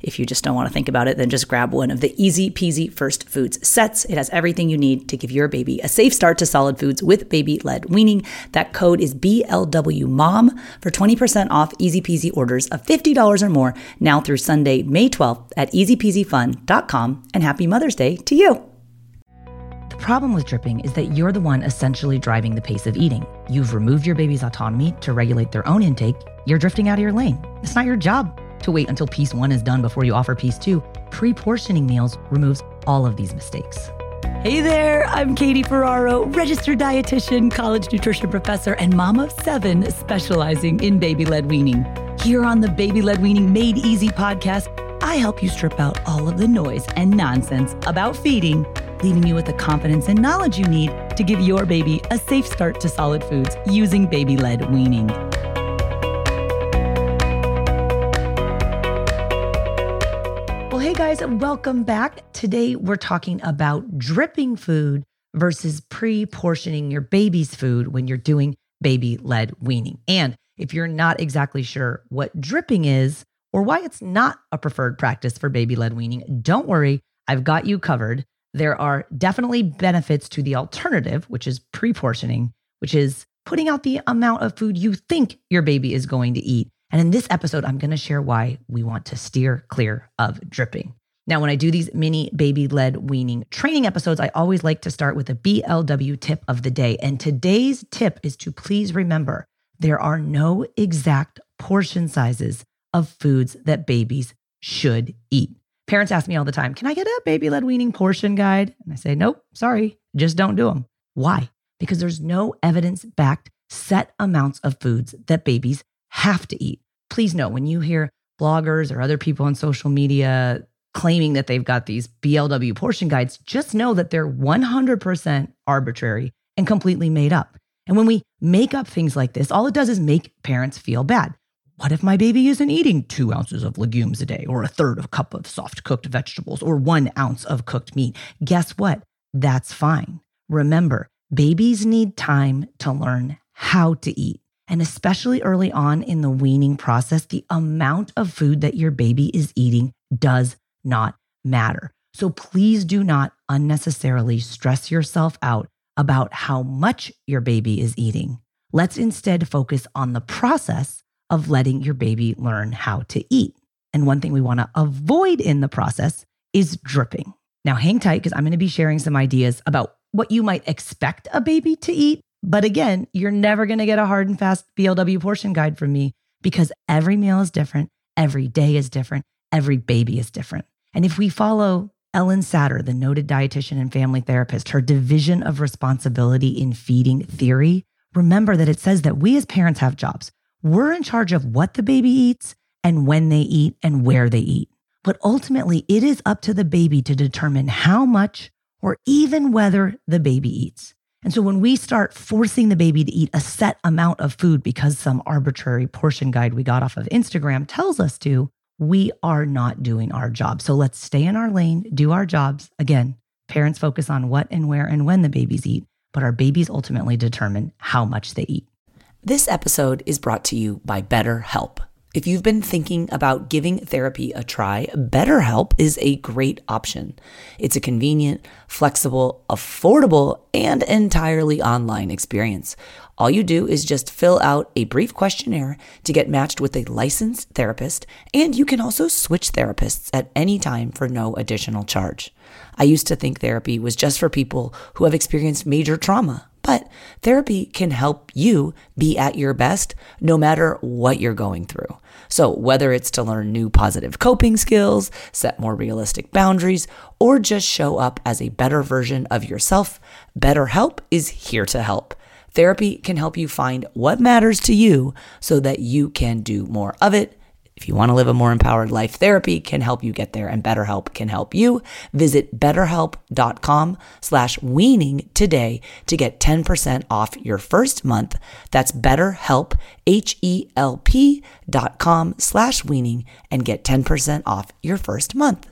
if you just don't want to think about it, then just grab one of the easy peasy first foods sets. It has everything you need to give your baby a safe start to solid foods with baby led weaning. That code is BLWMOM for 20% off easy peasy orders of $50 or more now through Sunday, May 12th at easypeasyfun.com. And happy Mother's Day to you. The problem with dripping is that you're the one essentially driving the pace of eating. You've removed your baby's autonomy to regulate their own intake. You're drifting out of your lane. It's not your job to wait until piece one is done before you offer piece two. Pre portioning meals removes all of these mistakes. Hey there, I'm Katie Ferraro, registered dietitian, college nutrition professor, and mom of seven specializing in baby led weaning. Here on the Baby Led Weaning Made Easy podcast, I help you strip out all of the noise and nonsense about feeding, leaving you with the confidence and knowledge you need to give your baby a safe start to solid foods using baby led weaning. Guys, welcome back. Today we're talking about dripping food versus pre portioning your baby's food when you're doing baby led weaning. And if you're not exactly sure what dripping is or why it's not a preferred practice for baby led weaning, don't worry, I've got you covered. There are definitely benefits to the alternative, which is pre portioning, which is putting out the amount of food you think your baby is going to eat and in this episode, I'm going to share why we want to steer clear of dripping. Now, when I do these mini baby led weaning training episodes, I always like to start with a BLW tip of the day. And today's tip is to please remember there are no exact portion sizes of foods that babies should eat. Parents ask me all the time, Can I get a baby led weaning portion guide? And I say, Nope, sorry, just don't do them. Why? Because there's no evidence backed set amounts of foods that babies have to eat. Please know when you hear bloggers or other people on social media claiming that they've got these BLW portion guides, just know that they're 100% arbitrary and completely made up. And when we make up things like this, all it does is make parents feel bad. What if my baby isn't eating two ounces of legumes a day, or a third of a cup of soft cooked vegetables, or one ounce of cooked meat? Guess what? That's fine. Remember, babies need time to learn how to eat. And especially early on in the weaning process, the amount of food that your baby is eating does not matter. So please do not unnecessarily stress yourself out about how much your baby is eating. Let's instead focus on the process of letting your baby learn how to eat. And one thing we want to avoid in the process is dripping. Now, hang tight because I'm going to be sharing some ideas about what you might expect a baby to eat but again, you're never going to get a hard and fast BLW portion guide from me because every meal is different, every day is different, every baby is different. And if we follow Ellyn Satter, the noted dietitian and family therapist, her division of responsibility in feeding theory, remember that it says that we as parents have jobs. We're in charge of what the baby eats and when they eat and where they eat. But ultimately, it is up to the baby to determine how much or even whether the baby eats. And so when we start forcing the baby to eat a set amount of food because some arbitrary portion guide we got off of Instagram tells us to, we are not doing our job. So let's stay in our lane, do our jobs. Again, parents focus on what and where and when the babies eat, but our babies ultimately determine how much they eat. This episode is brought to you by BetterHelp. If you've been thinking about giving therapy a try, BetterHelp is a great option. It's a convenient, flexible, affordable, and entirely online experience. All you do is just fill out a brief questionnaire to get matched with a licensed therapist, and you can also switch therapists at any time for no additional charge. I used to think therapy was just for people who have experienced major trauma but therapy can help you be at your best no matter what you're going through. So, whether it's to learn new positive coping skills, set more realistic boundaries, or just show up as a better version of yourself, BetterHelp is here to help. Therapy can help you find what matters to you so that you can do more of it if you want to live a more empowered life, therapy can help you get there and BetterHelp can help you. Visit betterhelp.com slash weaning today to get 10% off your first month. That's betterhelp, H-E-L-P dot com slash weaning and get 10% off your first month.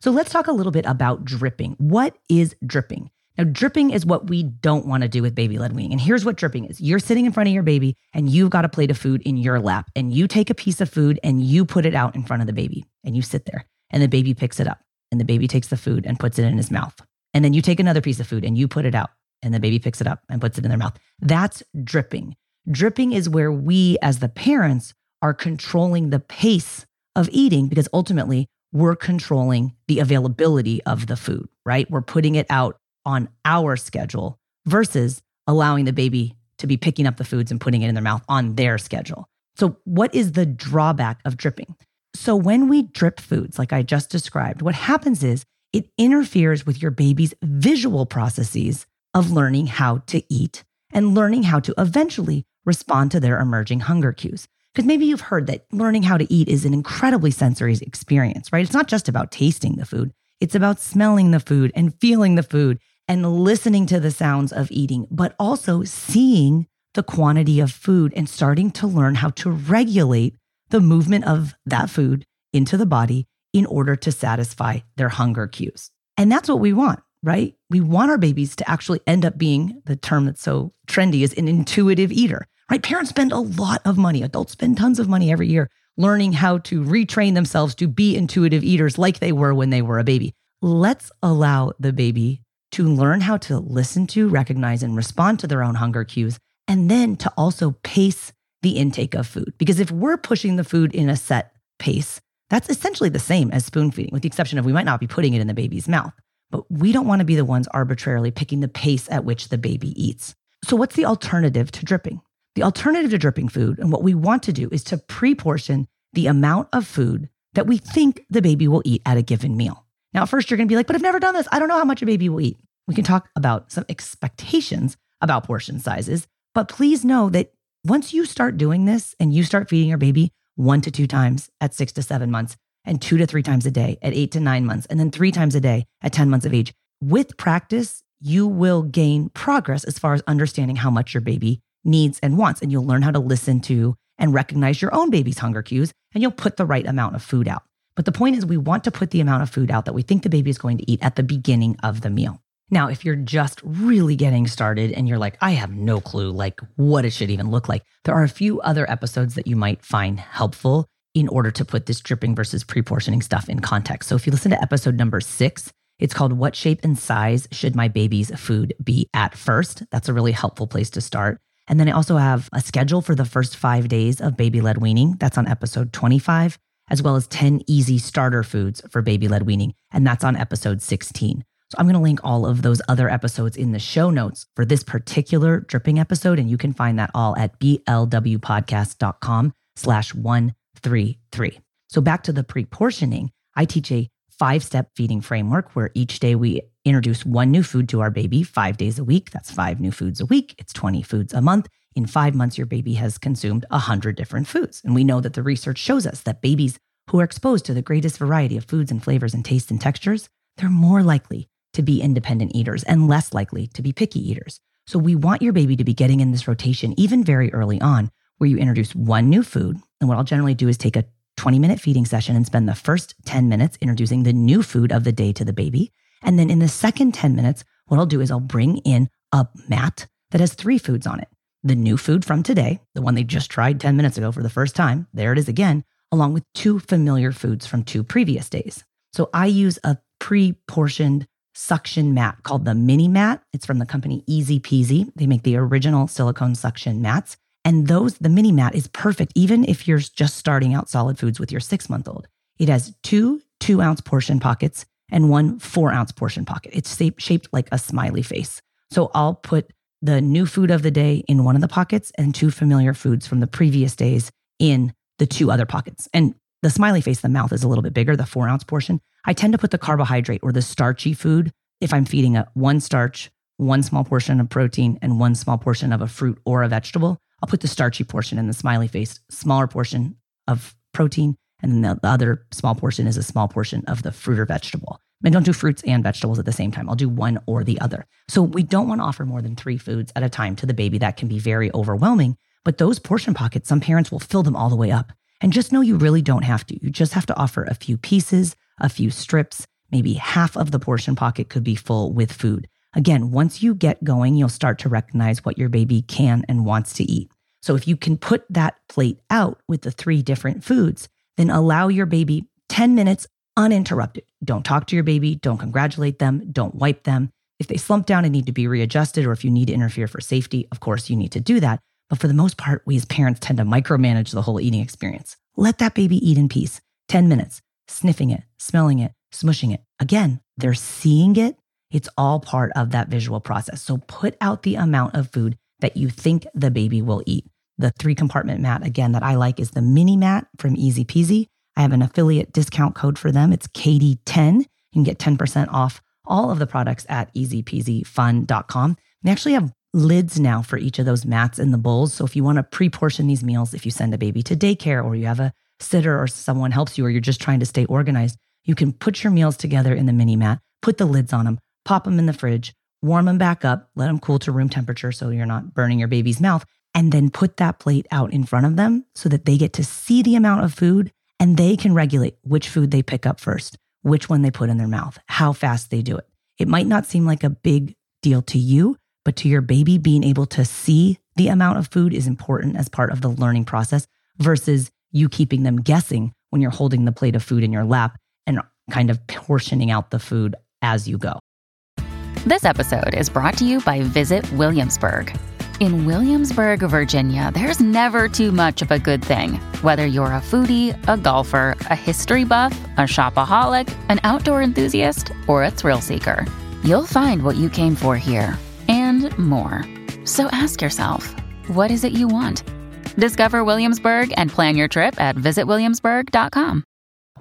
So let's talk a little bit about dripping. What is dripping? Now, dripping is what we don't want to do with baby led weaning. And here's what dripping is you're sitting in front of your baby and you've got a plate of food in your lap, and you take a piece of food and you put it out in front of the baby, and you sit there, and the baby picks it up, and the baby takes the food and puts it in his mouth. And then you take another piece of food and you put it out, and the baby picks it up and puts it in their mouth. That's dripping. Dripping is where we, as the parents, are controlling the pace of eating because ultimately we're controlling the availability of the food, right? We're putting it out on our schedule versus allowing the baby to be picking up the foods and putting it in their mouth on their schedule. So, what is the drawback of dripping? So, when we drip foods, like I just described, what happens is it interferes with your baby's visual processes of learning how to eat and learning how to eventually respond to their emerging hunger cues. Because maybe you've heard that learning how to eat is an incredibly sensory experience, right? It's not just about tasting the food, it's about smelling the food and feeling the food and listening to the sounds of eating, but also seeing the quantity of food and starting to learn how to regulate the movement of that food into the body in order to satisfy their hunger cues. And that's what we want, right? We want our babies to actually end up being the term that's so trendy is an intuitive eater, right? Parents spend a lot of money, adults spend tons of money every year learning how to retrain themselves to be intuitive eaters like they were when they were a baby. Let's allow the baby to learn how to listen to, recognize, and respond to their own hunger cues, and then to also pace the intake of food. Because if we're pushing the food in a set pace, that's essentially the same as spoon feeding, with the exception of we might not be putting it in the baby's mouth. But we don't want to be the ones arbitrarily picking the pace at which the baby eats. So, what's the alternative to dripping? The alternative to dripping food, and what we want to do is to pre portion the amount of food that we think the baby will eat at a given meal. Now, at first, you're going to be like, but I've never done this. I don't know how much a baby will eat. We can talk about some expectations about portion sizes, but please know that once you start doing this and you start feeding your baby one to two times at six to seven months, and two to three times a day at eight to nine months, and then three times a day at 10 months of age, with practice, you will gain progress as far as understanding how much your baby needs and wants. And you'll learn how to listen to and recognize your own baby's hunger cues, and you'll put the right amount of food out. But the point is, we want to put the amount of food out that we think the baby is going to eat at the beginning of the meal. Now, if you're just really getting started and you're like, I have no clue, like what it should even look like, there are a few other episodes that you might find helpful in order to put this dripping versus pre portioning stuff in context. So if you listen to episode number six, it's called What Shape and Size Should My Baby's Food Be at First? That's a really helpful place to start. And then I also have a schedule for the first five days of baby led weaning. That's on episode 25 as well as 10 easy starter foods for baby led weaning. And that's on episode 16. So I'm going to link all of those other episodes in the show notes for this particular dripping episode. And you can find that all at blwpodcast.com slash 133. So back to the pre-portioning, I teach a five-step feeding framework where each day we introduce one new food to our baby five days a week. That's five new foods a week. It's 20 foods a month in five months, your baby has consumed 100 different foods. And we know that the research shows us that babies who are exposed to the greatest variety of foods and flavors and tastes and textures, they're more likely to be independent eaters and less likely to be picky eaters. So we want your baby to be getting in this rotation even very early on, where you introduce one new food. And what I'll generally do is take a 20 minute feeding session and spend the first 10 minutes introducing the new food of the day to the baby. And then in the second 10 minutes, what I'll do is I'll bring in a mat that has three foods on it the new food from today, the one they just tried 10 minutes ago for the first time. There it is again, along with two familiar foods from two previous days. So I use a pre portioned suction mat called the mini mat. It's from the company Easy Peasy. They make the original silicone suction mats. And those, the mini mat is perfect, even if you're just starting out solid foods with your six month old. It has two two ounce portion pockets and one four ounce portion pocket. It's shaped like a smiley face. So I'll put the new food of the day in one of the pockets and two familiar foods from the previous days in the two other pockets. And the smiley face, the mouth is a little bit bigger, the four ounce portion. I tend to put the carbohydrate or the starchy food if I'm feeding a one starch, one small portion of protein, and one small portion of a fruit or a vegetable. I'll put the starchy portion in the smiley face, smaller portion of protein, and then the, the other small portion is a small portion of the fruit or vegetable. I don't do fruits and vegetables at the same time. I'll do one or the other. So we don't want to offer more than three foods at a time to the baby. That can be very overwhelming. But those portion pockets, some parents will fill them all the way up. And just know you really don't have to. You just have to offer a few pieces, a few strips, maybe half of the portion pocket could be full with food. Again, once you get going, you'll start to recognize what your baby can and wants to eat. So if you can put that plate out with the three different foods, then allow your baby 10 minutes uninterrupted. Don't talk to your baby, don't congratulate them, don't wipe them. If they slump down and need to be readjusted, or if you need to interfere for safety, of course, you need to do that. But for the most part, we as parents tend to micromanage the whole eating experience. Let that baby eat in peace 10 minutes, sniffing it, smelling it, smushing it. Again, they're seeing it. It's all part of that visual process. So put out the amount of food that you think the baby will eat. The three compartment mat, again, that I like is the mini mat from Easy Peasy. I have an affiliate discount code for them. It's Katie10. You can get 10% off all of the products at easypeasyfun.com. They actually have lids now for each of those mats and the bowls. So if you want to pre portion these meals, if you send a baby to daycare or you have a sitter or someone helps you or you're just trying to stay organized, you can put your meals together in the mini mat, put the lids on them, pop them in the fridge, warm them back up, let them cool to room temperature so you're not burning your baby's mouth, and then put that plate out in front of them so that they get to see the amount of food and they can regulate which food they pick up first, which one they put in their mouth, how fast they do it. It might not seem like a big deal to you, but to your baby, being able to see the amount of food is important as part of the learning process versus you keeping them guessing when you're holding the plate of food in your lap and kind of portioning out the food as you go. This episode is brought to you by Visit Williamsburg. In Williamsburg, Virginia, there's never too much of a good thing. Whether you're a foodie, a golfer, a history buff, a shopaholic, an outdoor enthusiast, or a thrill seeker, you'll find what you came for here and more. So ask yourself, what is it you want? Discover Williamsburg and plan your trip at visitwilliamsburg.com.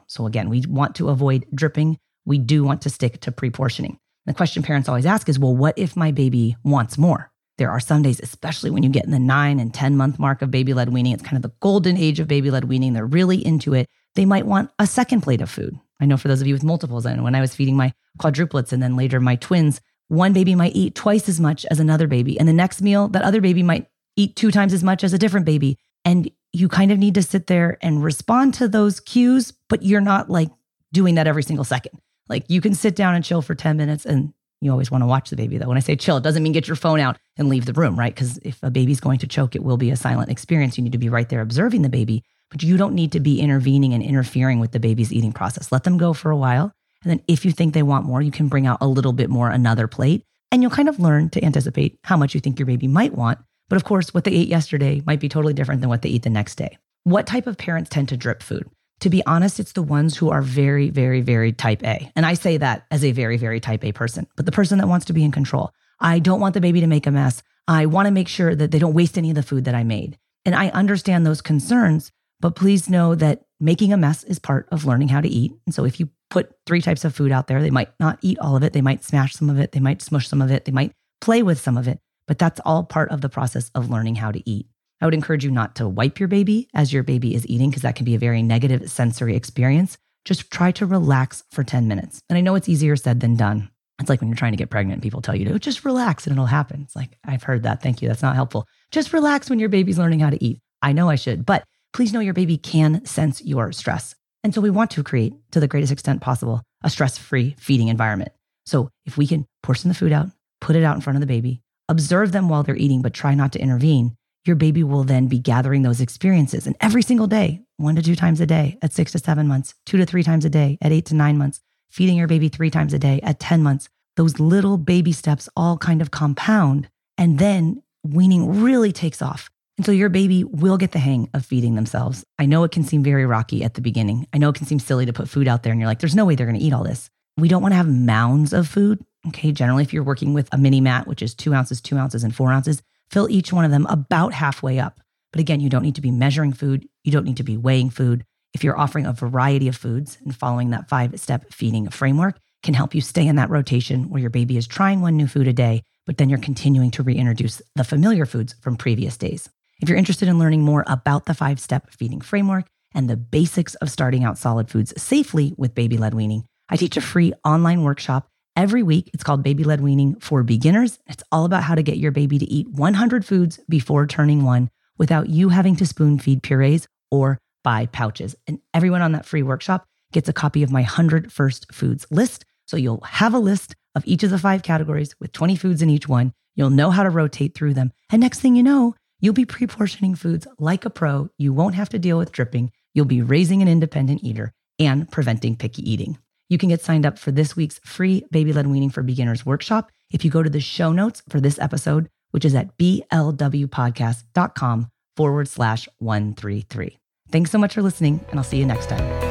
So, again, we want to avoid dripping. We do want to stick to pre portioning. The question parents always ask is, well, what if my baby wants more? There are some days, especially when you get in the nine and 10 month mark of baby led weaning, it's kind of the golden age of baby led weaning. They're really into it. They might want a second plate of food. I know for those of you with multiples, and when I was feeding my quadruplets and then later my twins, one baby might eat twice as much as another baby. And the next meal, that other baby might eat two times as much as a different baby. And you kind of need to sit there and respond to those cues, but you're not like doing that every single second. Like you can sit down and chill for 10 minutes and you always want to watch the baby, though. When I say chill, it doesn't mean get your phone out and leave the room, right? Because if a baby's going to choke, it will be a silent experience. You need to be right there observing the baby, but you don't need to be intervening and interfering with the baby's eating process. Let them go for a while. And then if you think they want more, you can bring out a little bit more, another plate, and you'll kind of learn to anticipate how much you think your baby might want. But of course, what they ate yesterday might be totally different than what they eat the next day. What type of parents tend to drip food? To be honest, it's the ones who are very, very, very type A. And I say that as a very, very type A person, but the person that wants to be in control. I don't want the baby to make a mess. I want to make sure that they don't waste any of the food that I made. And I understand those concerns, but please know that making a mess is part of learning how to eat. And so if you put three types of food out there, they might not eat all of it. They might smash some of it. They might smush some of it. They might play with some of it, but that's all part of the process of learning how to eat. I would encourage you not to wipe your baby as your baby is eating, because that can be a very negative sensory experience. Just try to relax for 10 minutes. And I know it's easier said than done. It's like when you're trying to get pregnant, people tell you to just relax and it'll happen. It's like, I've heard that. Thank you. That's not helpful. Just relax when your baby's learning how to eat. I know I should, but please know your baby can sense your stress. And so we want to create, to the greatest extent possible, a stress free feeding environment. So if we can portion the food out, put it out in front of the baby, observe them while they're eating, but try not to intervene, your baby will then be gathering those experiences. And every single day, one to two times a day at six to seven months, two to three times a day at eight to nine months, feeding your baby three times a day at 10 months, those little baby steps all kind of compound. And then weaning really takes off. And so your baby will get the hang of feeding themselves. I know it can seem very rocky at the beginning. I know it can seem silly to put food out there and you're like, there's no way they're going to eat all this. We don't want to have mounds of food. Okay. Generally, if you're working with a mini mat, which is two ounces, two ounces, and four ounces, fill each one of them about halfway up. But again, you don't need to be measuring food. You don't need to be weighing food. If you're offering a variety of foods and following that five step feeding framework, can help you stay in that rotation where your baby is trying one new food a day, but then you're continuing to reintroduce the familiar foods from previous days. If you're interested in learning more about the five step feeding framework and the basics of starting out solid foods safely with baby led weaning, I teach a free online workshop every week. It's called Baby Led Weaning for Beginners. It's all about how to get your baby to eat 100 foods before turning one without you having to spoon feed purees or buy pouches. And everyone on that free workshop gets a copy of my 100 first foods list. So you'll have a list of each of the five categories with 20 foods in each one. You'll know how to rotate through them. And next thing you know, you'll be pre portioning foods like a pro. You won't have to deal with dripping. You'll be raising an independent eater and preventing picky eating. You can get signed up for this week's free Baby Led Weaning for Beginners workshop if you go to the show notes for this episode, which is at blwpodcast.com forward slash 133. Thanks so much for listening, and I'll see you next time.